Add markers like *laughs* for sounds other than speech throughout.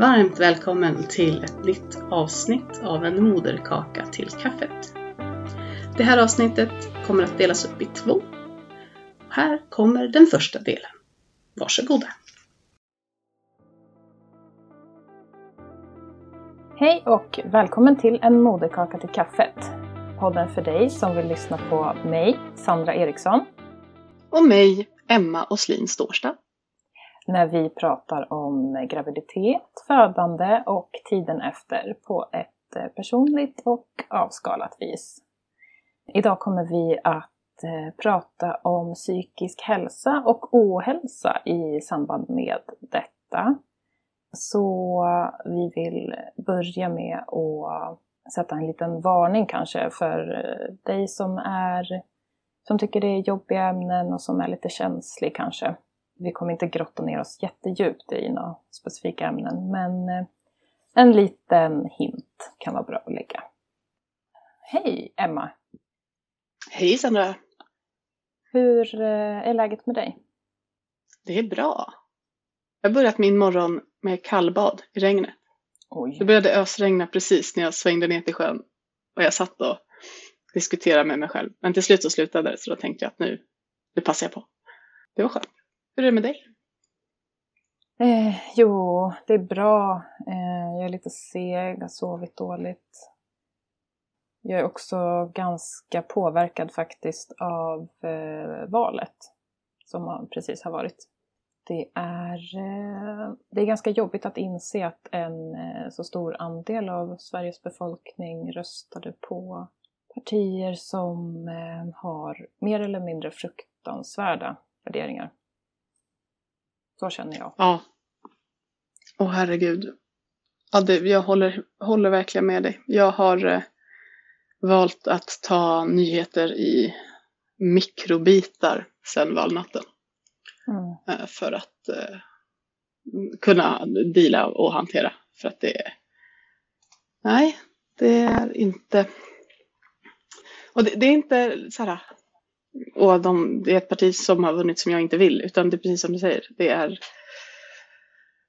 Varmt välkommen till ett nytt avsnitt av en moderkaka till kaffet. Det här avsnittet kommer att delas upp i två. Här kommer den första delen. Varsågoda! Hej och välkommen till en moderkaka till kaffet. Podden för dig som vill lyssna på mig, Sandra Eriksson. Och mig, Emma Oslin Stårstad när vi pratar om graviditet, födande och tiden efter på ett eh, personligt och avskalat vis. Idag kommer vi att eh, prata om psykisk hälsa och ohälsa i samband med detta. Så vi vill börja med att sätta en liten varning kanske för eh, dig som är som tycker det är jobbiga ämnen och som är lite känslig kanske vi kommer inte grotta ner oss jättedjupt i några specifika ämnen, men eh, en liten hint kan vara bra att lägga. Hej Emma! Hej Sandra! Hur eh, är läget med dig? Det är bra. Jag har börjat min morgon med kallbad i regnet. Oj. Det började ösregna precis när jag svängde ner till sjön och jag satt och diskuterade med mig själv. Men till slut så slutade det så då tänkte jag att nu, nu passar jag på. Det var skönt. Hur är det med dig? Eh, jo, det är bra. Eh, jag är lite seg, har sovit dåligt. Jag är också ganska påverkad faktiskt av eh, valet som precis har varit. Det är, eh, det är ganska jobbigt att inse att en eh, så stor andel av Sveriges befolkning röstade på partier som eh, har mer eller mindre fruktansvärda värderingar. Så känner jag. Ja. Åh oh, herregud. Ja, det, jag håller, håller verkligen med dig. Jag har eh, valt att ta nyheter i mikrobitar sedan valnatten. Mm. Eh, för att eh, kunna dela och hantera. För att det är... Nej, det är inte... Och det, det är inte så här och de, det är ett parti som har vunnit som jag inte vill, utan det är precis som du säger, det är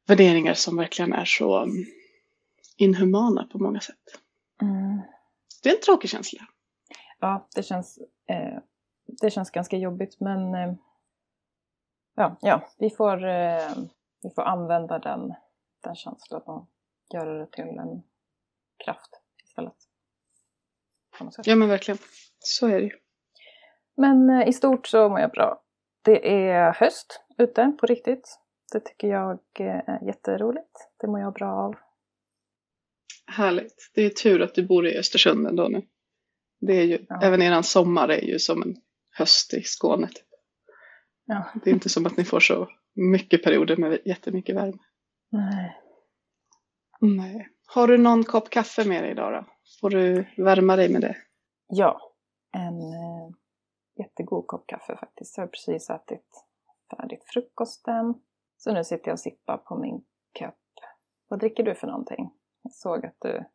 värderingar som verkligen är så inhumana på många sätt. Mm. Det är en tråkig känsla. Ja, det känns, eh, det känns ganska jobbigt, men eh, ja, ja, vi, får, eh, vi får använda den, den känslan och göra det till en kraft istället. Ja, men verkligen. Så är det ju. Men eh, i stort så mår jag bra. Det är höst ute på riktigt. Det tycker jag är jätteroligt. Det mår jag bra av. Härligt. Det är tur att du bor i Östersund ändå nu. Det är ju, ja. även eran sommar är ju som en höst i Skåne. Typ. Ja. Det är inte som att ni får så mycket perioder med jättemycket värme. Nej. Nej. Har du någon kopp kaffe med dig idag då? Får du värma dig med det? Ja. Jättegod kopp kaffe faktiskt. Jag har precis ätit färdigt frukosten. Så nu sitter jag och sippar på min kopp. Vad dricker du för någonting? Jag såg att du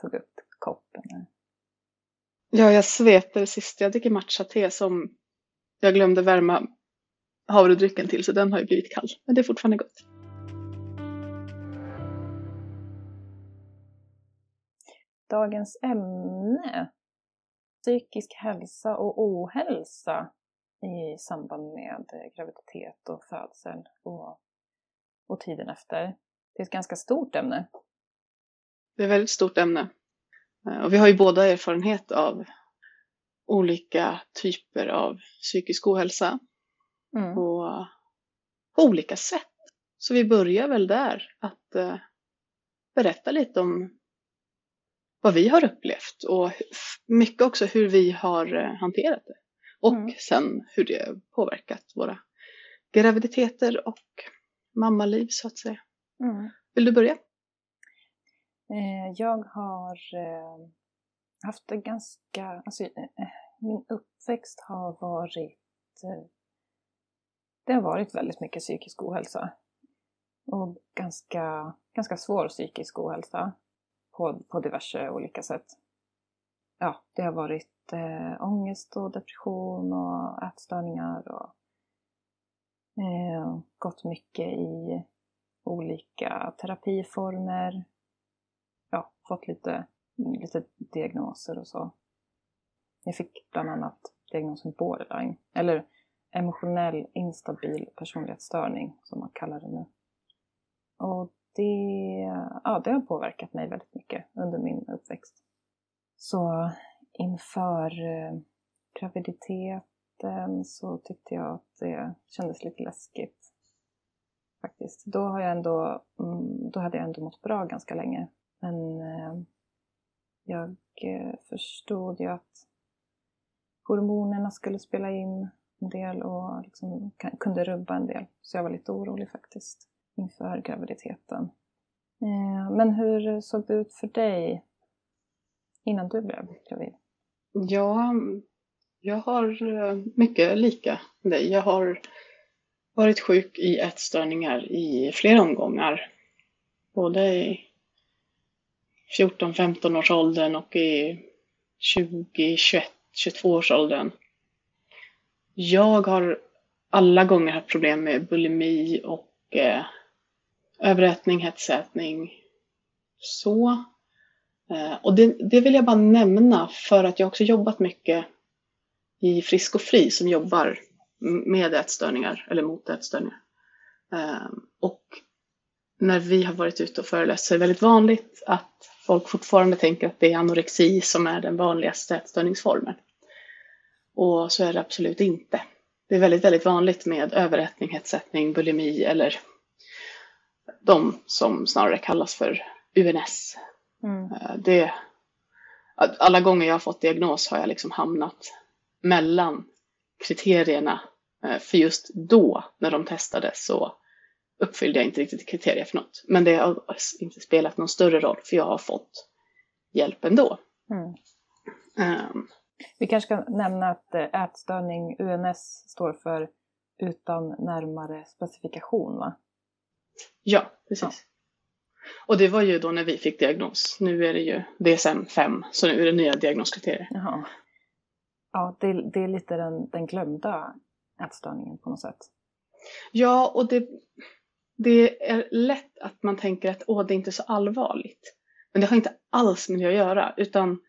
tog upp koppen. Ja, jag sveper sist. Jag dricker matcha-te som jag glömde värma havredrycken till, så den har ju blivit kall. Men det är fortfarande gott. Dagens ämne psykisk hälsa och ohälsa i samband med graviditet och födsel och, och tiden efter. Det är ett ganska stort ämne. Det är ett väldigt stort ämne. Och vi har ju båda erfarenhet av olika typer av psykisk ohälsa. Mm. Och på olika sätt. Så vi börjar väl där, att uh, berätta lite om vad vi har upplevt och mycket också hur vi har eh, hanterat det. Och mm. sen hur det påverkat våra graviditeter och mammaliv så att säga. Mm. Vill du börja? Eh, jag har eh, haft det ganska, alltså min uppväxt har varit, det har varit väldigt mycket psykisk ohälsa. Och ganska, ganska svår psykisk ohälsa på, på diverse olika sätt. Ja, det har varit eh, ångest och depression och ätstörningar och eh, gått mycket i olika terapiformer. Ja, fått lite, lite diagnoser och så. Jag fick bland annat diagnosen borderline, eller emotionell instabil personlighetsstörning som man kallar det nu. Och det, ja, det har påverkat mig väldigt mycket under min uppväxt. Så inför eh, graviditeten så tyckte jag att det kändes lite läskigt. Faktiskt. Då, har jag ändå, mm, då hade jag ändå mått bra ganska länge. Men eh, jag eh, förstod ju att hormonerna skulle spela in en del och liksom kunde rubba en del. Så jag var lite orolig faktiskt inför graviditeten. Eh, men hur såg det ut för dig innan du blev gravid? Ja, jag har eh, mycket lika dig. Jag har varit sjuk i ätstörningar i flera omgångar. Både i 14-15 års åldern och i 20, 21, 22 års åldern. Jag har alla gånger haft problem med bulimi och eh, överätning, hetsätning. Så. Eh, och det, det, vill jag bara nämna för att jag också jobbat mycket i Frisk och Fri som jobbar med ätstörningar eller mot ätstörningar. Eh, och när vi har varit ute och föreläst så är det väldigt vanligt att folk fortfarande tänker att det är anorexi som är den vanligaste ätstörningsformen. Och så är det absolut inte. Det är väldigt, väldigt vanligt med överätning, hetsättning, bulimi eller de som snarare kallas för UNS, Mm. Eh, det, alla gånger jag har fått diagnos har jag liksom hamnat mellan kriterierna. Eh, för just då, när de testades, så uppfyllde jag inte riktigt kriterier för något. Men det har inte spelat någon större roll, för jag har fått hjälp ändå. Mm. Um, Vi kanske ska nämna att eh, ätstörning, UNS, står för utan närmare specifikation, va? Ja, precis. Ja. Och det var ju då när vi fick diagnos. Nu är det ju DSM-5, så nu är det nya diagnoskriterier. Jaha. Ja, det, det är lite den, den glömda ätstörningen på något sätt. Ja, och det, det är lätt att man tänker att åh, det är inte så allvarligt. Men det har inte alls med det att göra, utan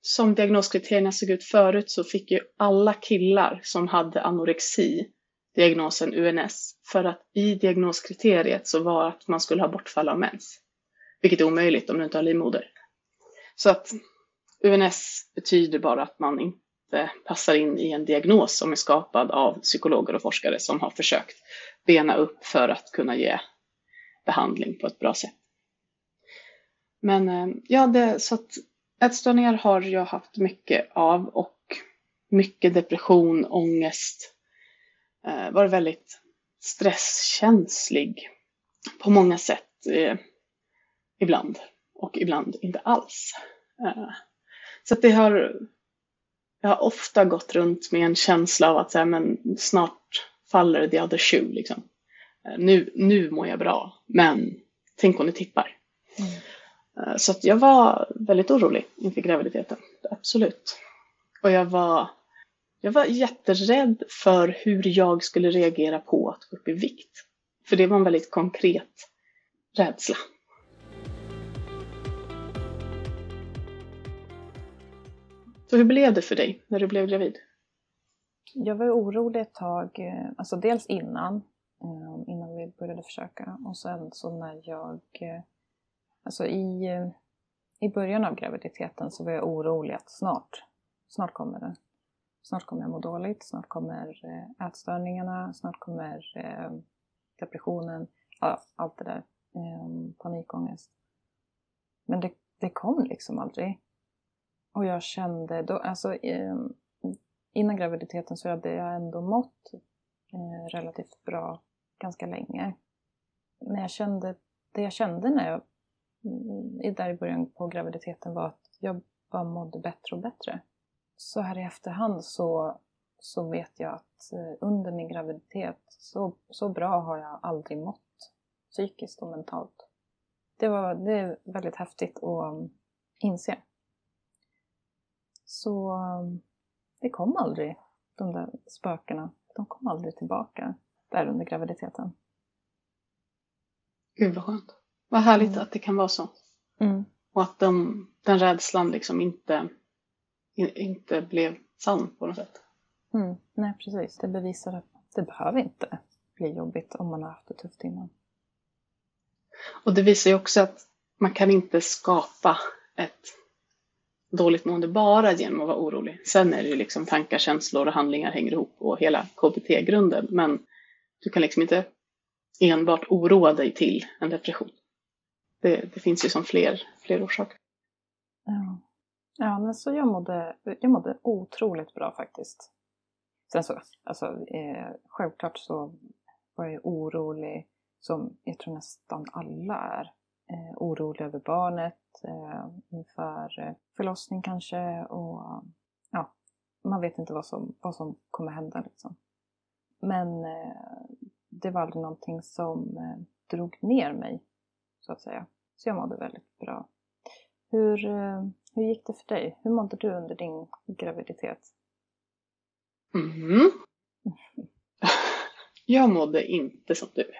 som diagnoskriterierna såg ut förut så fick ju alla killar som hade anorexi diagnosen UNS för att i diagnoskriteriet så var att man skulle ha bortfall av mens. Vilket är omöjligt om du inte har livmoder. Så att UNS betyder bara att man inte passar in i en diagnos som är skapad av psykologer och forskare som har försökt bena upp för att kunna ge behandling på ett bra sätt. Men eh, ja, det, så att ätstörningar har jag haft mycket av och mycket depression, ångest, eh, var väldigt stresskänslig på många sätt eh, ibland och ibland inte alls. Eh, så att det har, jag har ofta gått runt med en känsla av att så men snart faller the other shoe. Liksom. Eh, nu, nu mår jag bra, men tänk om det tippar. Mm. Eh, så jag var väldigt orolig inför graviditeten, absolut. Och jag var jag var jätterädd för hur jag skulle reagera på att gå upp i vikt. För det var en väldigt konkret rädsla. Så hur blev det för dig när du blev gravid? Jag var orolig ett tag, eh, alltså dels innan, eh, innan vi började försöka och sen så när jag, eh, alltså i, i början av graviditeten så var jag orolig att snart, snart kommer det. Snart kommer jag må dåligt, snart kommer eh, ätstörningarna, snart kommer eh, depressionen, ja, allt det där. Ehm, panikångest. Men det, det kom liksom aldrig. Och jag kände då, alltså ehm, innan graviditeten så hade jag ändå mått eh, relativt bra ganska länge. Men jag kände, det jag kände när jag, mm, där i början på graviditeten var att jag bara mådde bättre och bättre så här i efterhand så, så vet jag att eh, under min graviditet så, så bra har jag aldrig mått psykiskt och mentalt. Det, var, det är väldigt häftigt att um, inse. Så um, det kom aldrig, de där spökena. De kom aldrig tillbaka där under graviditeten. Gud vad skönt. Vad härligt mm. att det kan vara så. Mm. Och att de, den rädslan liksom inte, inte blev sann på något sätt. Mm. Nej, precis. Det bevisar att det behöver inte bli jobbigt om man har haft det tufft innan. Och det visar ju också att man kan inte skapa ett dåligt mående bara genom att vara orolig. Sen är det ju liksom tankar, känslor och handlingar hänger ihop och hela KBT-grunden. Men du kan liksom inte enbart oroa dig till en depression. Det, det finns ju som fler, fler orsaker. Ja. men så jag mådde, jag mådde otroligt bra faktiskt. Sen så, alltså eh, självklart så var jag orolig som jag tror nästan alla är. Eh, orolig över barnet, eh, inför eh, förlossning kanske och ja, man vet inte vad som, vad som kommer hända liksom. Men eh, det var aldrig någonting som eh, drog ner mig, så att säga. Så jag mådde väldigt bra. Hur, eh, hur gick det för dig? Hur mådde du under din graviditet? Mm. *laughs* Jag mådde inte som du.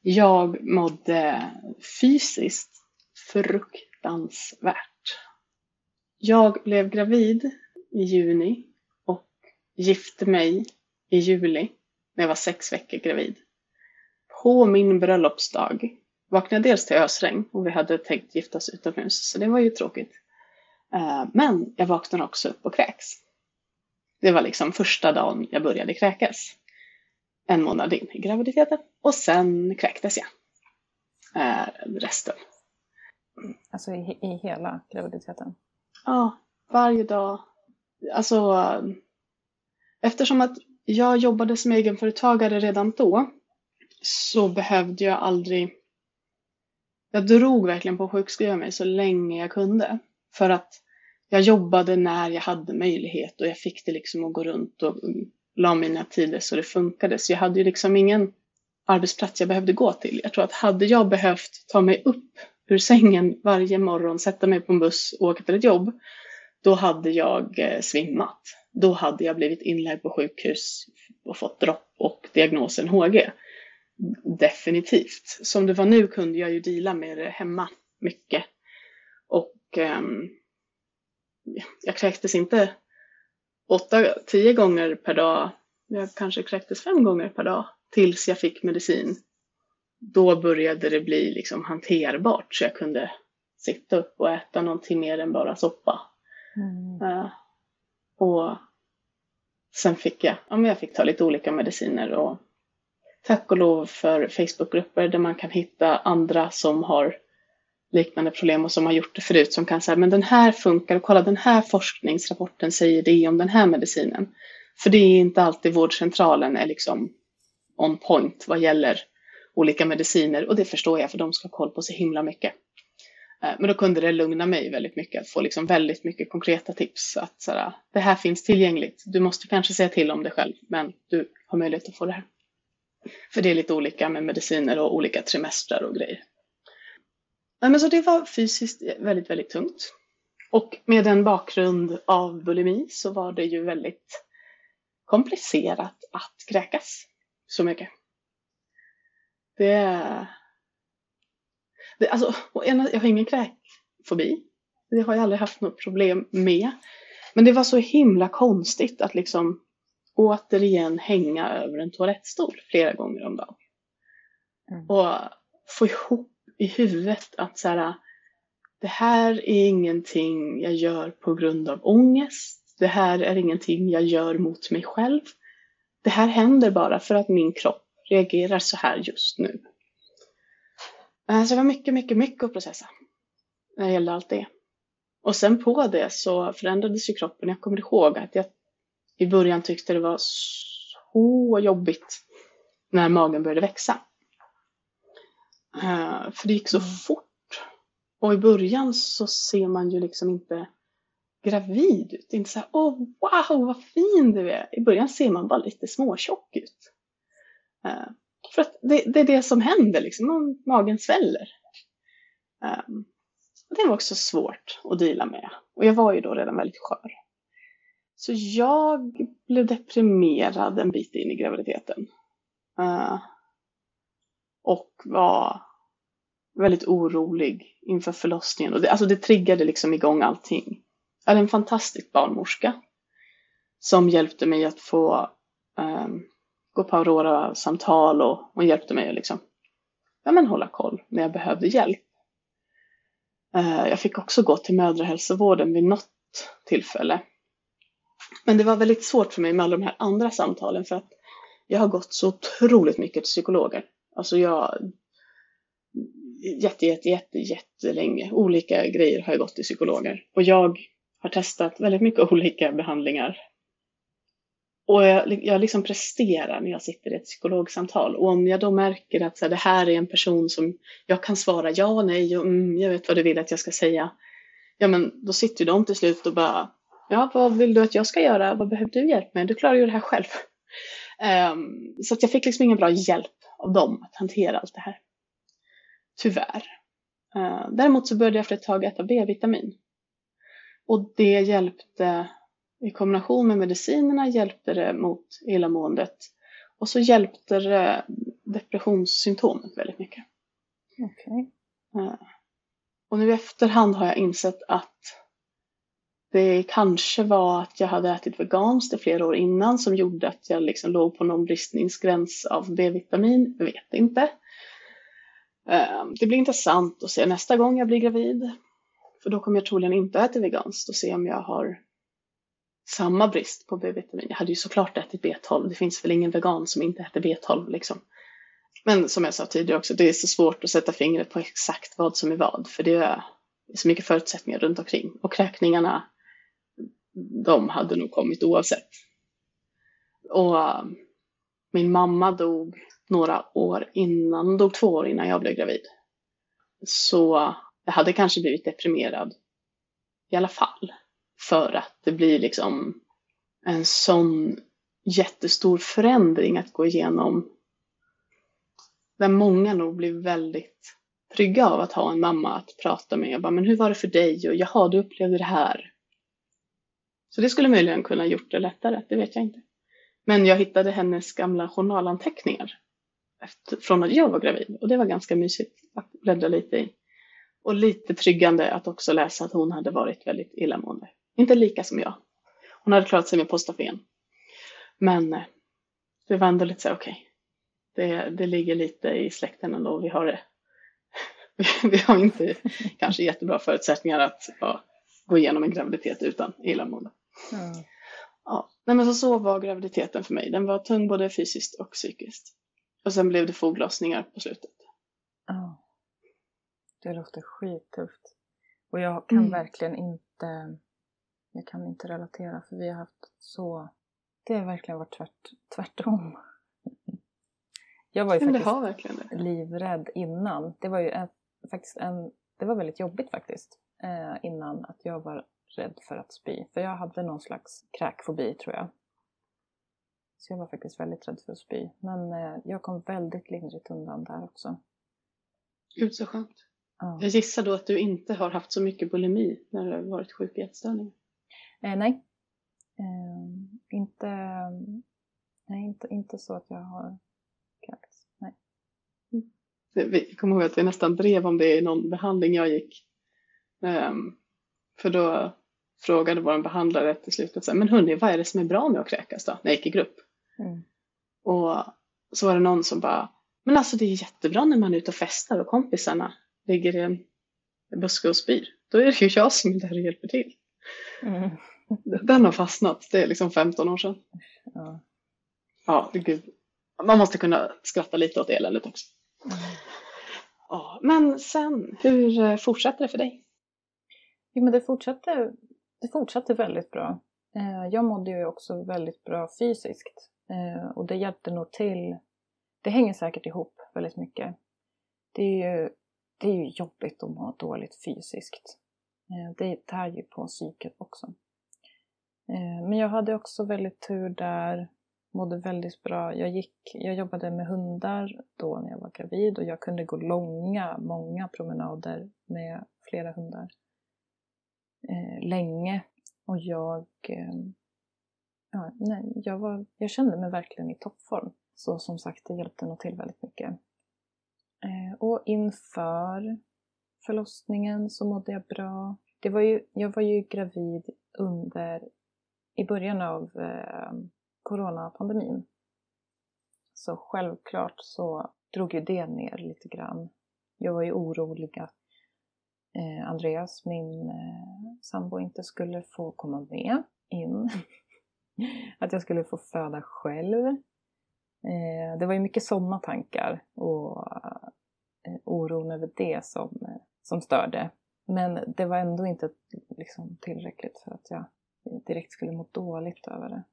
Jag mådde fysiskt fruktansvärt. Jag blev gravid i juni och gifte mig i juli när jag var sex veckor gravid. På min bröllopsdag vaknade jag dels till ösregn och vi hade tänkt gifta oss utomhus, så det var ju tråkigt. Eh, men jag vaknade också upp och kräks. Det var liksom första dagen jag började kräkas. En månad in i graviditeten och sen kräktes jag. Eh, resten. Alltså i, i hela graviditeten? Ja, varje dag. Alltså eftersom att jag jobbade som egenföretagare redan då så behövde jag aldrig jag drog verkligen på att sjukskriva mig så länge jag kunde. För att jag jobbade när jag hade möjlighet och jag fick det liksom att gå runt och la mina tider så det funkade. Så jag hade ju liksom ingen arbetsplats jag behövde gå till. Jag tror att hade jag behövt ta mig upp ur sängen varje morgon, sätta mig på en buss och åka till ett jobb, då hade jag eh, svimmat. Då hade jag blivit inlagd på sjukhus och fått dropp och diagnosen HG. Definitivt. Som det var nu kunde jag ju dela med det hemma mycket. Och um, jag kräktes inte åtta, tio gånger per dag. Jag kanske kräktes fem gånger per dag tills jag fick medicin. Då började det bli liksom hanterbart så jag kunde sitta upp och äta någonting mer än bara soppa. Mm. Uh, och sen fick jag, ja, men jag fick ta lite olika mediciner och tack och lov för Facebookgrupper där man kan hitta andra som har liknande problem och som har gjort det förut som kan säga men den här funkar och kolla den här forskningsrapporten säger det om den här medicinen. För det är inte alltid vårdcentralen är liksom on point vad gäller olika mediciner och det förstår jag för de ska ha koll på så himla mycket. Eh, men då kunde det lugna mig väldigt mycket att få liksom väldigt mycket konkreta tips. Att sådär, det här finns tillgängligt. Du måste kanske säga till om det själv, men du har möjlighet att få det här. För det är lite olika med mediciner och olika trimestrar och grejer. Men så det var fysiskt väldigt, väldigt tungt. Och med en bakgrund av bulimi så var det ju väldigt komplicerat att kräkas så mycket. Det, det alltså, jag har ingen kräkfobi. Det har jag aldrig haft något problem med. Men det var så himla konstigt att liksom återigen hänga över en toalettstol flera gånger om dagen. Mm. Och få ihop i huvudet att så här, det här är ingenting jag gör på grund av ångest. Det här är ingenting jag gör mot mig själv. Det här händer bara för att min kropp reagerar så här just nu. Eh, så det var mycket, mycket, mycket att processa när det gällde allt det. Och sen på det så förändrades ju kroppen. Jag kommer ihåg att jag i början tyckte det var så jobbigt när magen började växa. Uh, för det gick så mm. fort. Och i början så ser man ju liksom inte gravid ut. Inte så här, åh oh, wow vad fin du är. I början ser man bara lite småtjock ut. Uh, för att det, det, är det som händer liksom, magen sväller. Um, det var också svårt att dela med. Och jag var ju då redan väldigt skör. Så jag blev deprimerad en bit in i graviditeten. Uh, och var väldigt orolig inför förlossningen. Och det, alltså det triggade liksom igång allting. Jag hade en fantastisk barnmorska som hjälpte mig att få um, gå på Aurora-samtal och hon hjälpte mig att liksom, ja, men hålla koll när jag behövde hjälp. Uh, jag fick också gå till mödrahälsovården vid något tillfälle. Men det var väldigt svårt för mig med alla de här andra samtalen för att jag har gått så otroligt mycket till psykologer. Alltså jag jätte, jätte, jätte, jättelänge. Olika grejer har jag gått till psykologer. Och jag har testat väldigt mycket *laughs* olika behandlingar. Och jag, jag liksom presterar när jag sitter i ett psykologsamtal. Och om jag då märker att så här, det här är en person som jag kan svara ja, nej och mm, jag vet vad du vill att jag ska säga. Ja, men då sitter de till slut och bara, ja, vad vill du att jag ska göra? Vad behöver du hjälp med? Du klarar ju det här själv. Um, *laughs* så att jag fick liksom ingen bra hjälp av dem att hantera allt det här. Tyvärr. Uh, däremot så började jag efter ett tag äta B-vitamin. Och det hjälpte i kombination med medicinerna hjälpte det mot illamåendet. Och så hjälpte det depressionssymptomet väldigt mycket. Okay. Uh, och nu i efterhand har jag insett att det kanske var att jag hade ätit veganskt i flera år innan som gjorde att jag liksom låg på någon bristningsgräns av B-vitamin. Jag vet inte. Ehm, det blir intressant att se nästa gång jag blir gravid. För då kommer jag troligen inte äta veganskt och se om jag har samma brist på B-vitamin. Jag hade ju såklart ätit B12. Det finns väl ingen vegan som inte äter B12 liksom. Men som jag sa tidigare också, det är så svårt att sätta fingret på exakt vad som är vad. För det är så mycket förutsättningar runt omkring. Och kräkningarna de hade nog kommit oavsett. Och uh, min mamma dog några år innan, hon dog två år innan jag blev gravid. Så jag hade kanske blivit deprimerad i alla fall. För att det blir liksom en sån jättestor förändring att gå igenom. Där många nog blir väldigt trygga av att ha en mamma att prata med. Jag bara, men hur var det för dig? Och jaha, du upplevde det här. Så det skulle möjligen kunna gjort det lättare, det vet jag inte. Men jag hittade hennes gamla journalanteckningar efter, från att jag var gravid och det var ganska mysigt att bläddra lite i. Och lite tryggande att också läsa att hon hade varit väldigt illamående. Inte lika som jag. Hon hade klarat sig med postafen. Men eh, det var ändå lite så okej. Okay. Det, det ligger lite i släkten ändå. Vi har det. *laughs* Vi har inte kanske jättebra förutsättningar att ja, gå igenom en graviditet utan illamående. Mm. Ja, nej men så, så var graviditeten för mig. Den var tung både fysiskt och psykiskt. Och sen blev det foglossningar på slutet. Ja. Det låter skittufft. Och jag kan mm. verkligen inte, jag kan inte relatera för vi har haft så, det har verkligen varit tvärt, tvärtom. *laughs* Jag var ju Men faktiskt livrädd innan. Det var ju en, faktiskt en, det var väldigt jobbigt faktiskt eh, innan att jag var rädd för att spy. För jag hade någon slags kräkfobi tror jag. Så jag var faktiskt väldigt rädd för att spy. Men eh, jag kom väldigt lindrigt undan där också. Gud så skönt. Ja. Jag gissar då att du inte har haft så mycket bulimi när du har varit sjuk i ätstörning? Eh, nej. Eh, inte, nej inte, inte så att jag har kräkts. Nej. Mm. Jag kommer ihåg att vi nästan drev om det i någon behandling jag gick. Um, för då frågade vår behandlare till här, men hörni, vad är det som är bra med att kräkas då, när jag gick i grupp? Mm. Och så var det någon som bara, men alltså det är jättebra när man är ute och festar och kompisarna ligger i en buske och spyr. Då är det ju jag som är där och hjälper till. Mm. *laughs* Den har fastnat, det är liksom 15 år sedan. Ja, ja gud. Man måste kunna skratta lite åt eländet också. Mm. Ja, men sen, hur fortsätter det för dig? Jo, men det fortsatte, det fortsatte väldigt bra. Eh, jag mådde ju också väldigt bra fysiskt eh, och det hjälpte nog till. Det hänger säkert ihop väldigt mycket. Det är ju, det är ju jobbigt att må dåligt fysiskt. Eh, det tär ju på psyket också. Eh, men jag hade också väldigt tur där, mådde väldigt bra. Jag, gick, jag jobbade med hundar då när jag var gravid och jag kunde gå långa, många promenader med flera hundar eh, länge. Och jag, eh, ja, nej, jag, var, jag kände mig verkligen i toppform. Så som sagt, det hjälpte nog till väldigt mycket. Eh, och inför förlossningen så mådde jag bra. Det var ju, jag var ju gravid under, i början av eh, coronapandemin. Så självklart så drog ju det ner lite grann. Jag var ju orolig att Andreas, min eh, sambo, inte skulle få komma med in. *laughs* att jag skulle få föda själv. Eh, det var ju mycket sådana tankar och eh, oron över det som, eh, som störde. Men det var ändå inte liksom, tillräckligt för att jag direkt skulle må dåligt över det.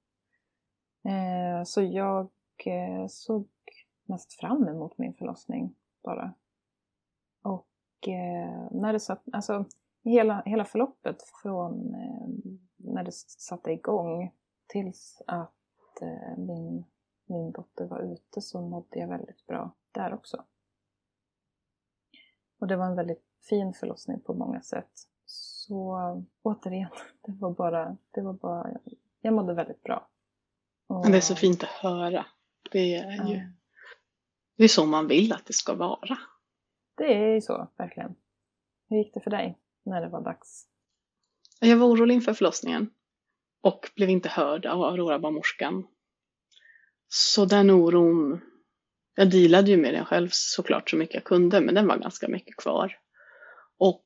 Eh, så jag eh, såg mest fram emot min förlossning bara. Och eh, när det satt, alltså hela, hela förloppet från eh, när det satte igång tills att eh, min, min dotter var ute så mådde jag väldigt bra där också. Och det var en väldigt fin förlossning på många sätt. Så återigen, *laughs* det var bara, det var bara jag mådde väldigt bra. Och, det är så fint att höra. Det är ju det är så man vill att det ska vara. Det är ju så, verkligen. Hur gick det för dig när det var dags? Jag var orolig inför förlossningen och blev inte hörd av Aurora-barnmorskan. Så den oron, jag dealade ju med den själv såklart så mycket jag kunde, men den var ganska mycket kvar. Och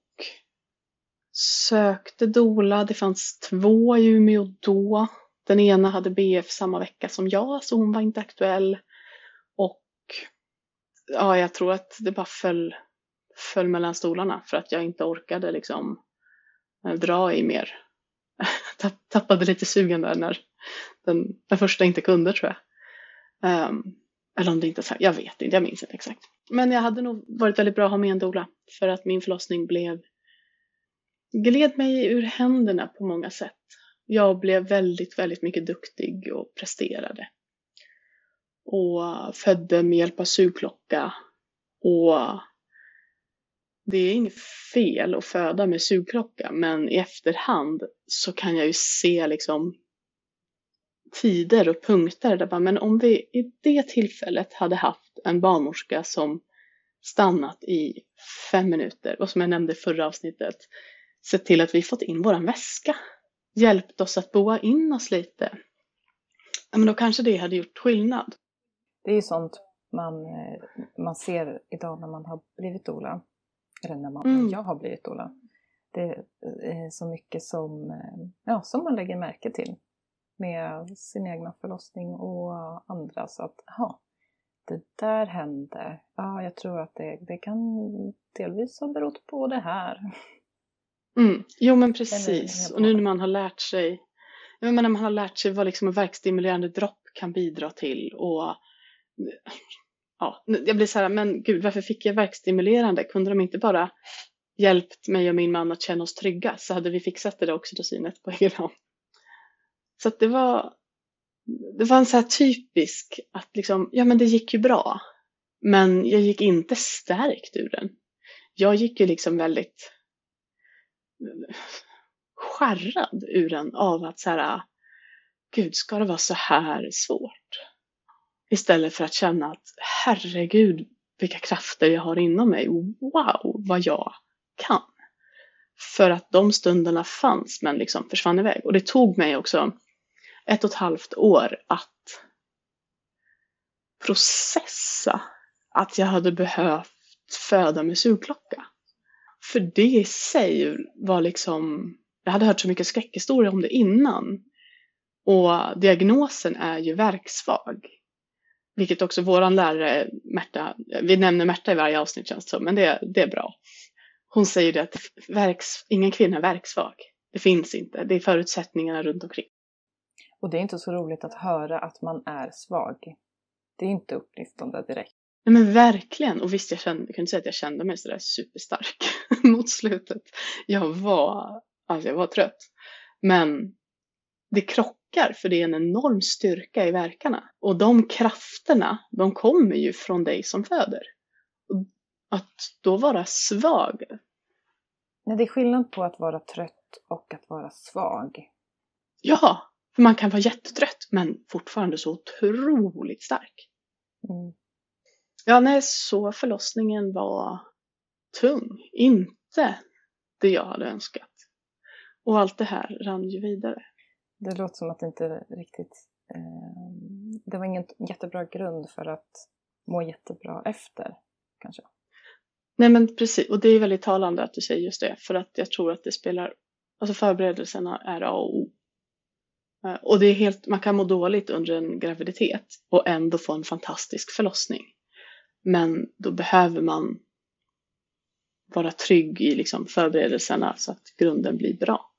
sökte dola, det fanns två i Umeå då. Den ena hade BF samma vecka som jag, så hon var inte aktuell. Ja, jag tror att det bara föll, föll mellan stolarna för att jag inte orkade liksom eh, dra i mer. *laughs* Tappade lite sugen där när den, den första inte kunde tror jag. Um, eller om det inte, jag vet inte, jag minns inte exakt. Men jag hade nog varit väldigt bra att ha med en dola för att min förlossning blev gled mig ur händerna på många sätt. Jag blev väldigt, väldigt mycket duktig och presterade och födde med hjälp av sugklocka. Och det är inget fel att föda med sugklocka, men i efterhand så kan jag ju se liksom tider och punkter där bara, men om vi i det tillfället hade haft en barnmorska som stannat i fem minuter och som jag nämnde i förra avsnittet, sett till att vi fått in våran väska, hjälpt oss att boa in oss lite, ja, men då kanske det hade gjort skillnad. Det är ju sånt man, eh, man ser idag när man har blivit dola. Eller när man, mm. jag har blivit dola. Det är så mycket som, eh, ja, som man lägger märke till med sin egna förlossning och andras. Att, aha, det där hände. Ja, jag tror att det, det kan delvis ha berott på det här. Mm. Jo men precis. Och nu när man har lärt sig, jag menar, man har lärt sig vad liksom en verkstimulerande dropp kan bidra till och ja, jag blir så här, men gud, varför fick jag verkstimulerande? Kunde de inte bara hjälpt mig och min man att känna oss trygga så hade vi fixat det där oxytocinet på *laughs* egen hand. Så att det var, det var en så här typisk att liksom, ja men det gick ju bra. Men jag gick inte stärkt ur den. Jag gick ju liksom väldigt skärrad ur den av att så här, gud, ska det vara så här svårt? Istället för att känna att herregud vilka krafter jag har inom mig. Wow vad jag kan. För att de stunderna fanns men liksom försvann iväg. Och det tog mig också ett och ett halvt år att processa att jag hade behövt föda med sugklocka. För det i sig var liksom, jag hade hört så mycket skräckhistorier om det innan. Och diagnosen är ju verksvag. Vilket också våran lärare Märta, vi nämner Märta i varje avsnitt känns det som, men det, det är bra. Hon säger det att verks, ingen kvinna är verksvag. Det finns inte, det är förutsättningarna runt omkring. Och det är inte så roligt att höra att man är svag. Det är inte upplyftande direkt. Nej men verkligen, och visst jag, kände, jag kunde säga att jag kände mig sådär superstark *laughs* mot slutet. Jag var, alltså jag var trött. Men det krockar för det är en enorm styrka i verkarna. Och de krafterna, de kommer ju från dig som föder. Att då vara svag. Nej, det är skillnad på att vara trött och att vara svag. Ja, för man kan vara jättetrött men fortfarande så otroligt stark. Mm. Ja, nej, så förlossningen var tung. Inte det jag hade önskat. Och allt det här rann ju vidare. Det låter som att det inte riktigt... Eh, det var ingen jättebra grund för att må jättebra efter, kanske. Nej men precis, och det är väldigt talande att du säger just det, för att jag tror att det spelar, alltså förberedelserna är A och O. Eh, och det är helt, man kan må dåligt under en graviditet och ändå få en fantastisk förlossning. Men då behöver man vara trygg i liksom förberedelserna så att grunden blir bra.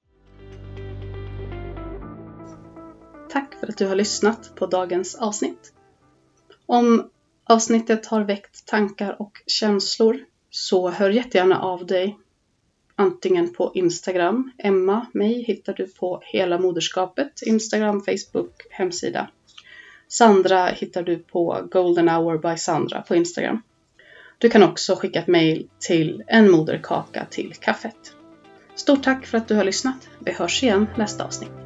Tack för att du har lyssnat på dagens avsnitt. Om avsnittet har väckt tankar och känslor så hör jättegärna av dig antingen på Instagram. Emma, mig hittar du på Hela moderskapet, Instagram, Facebook, hemsida. Sandra hittar du på Golden Hour by Sandra på Instagram. Du kan också skicka ett mail till en moderkaka till kaffet. Stort tack för att du har lyssnat. Vi hörs igen nästa avsnitt.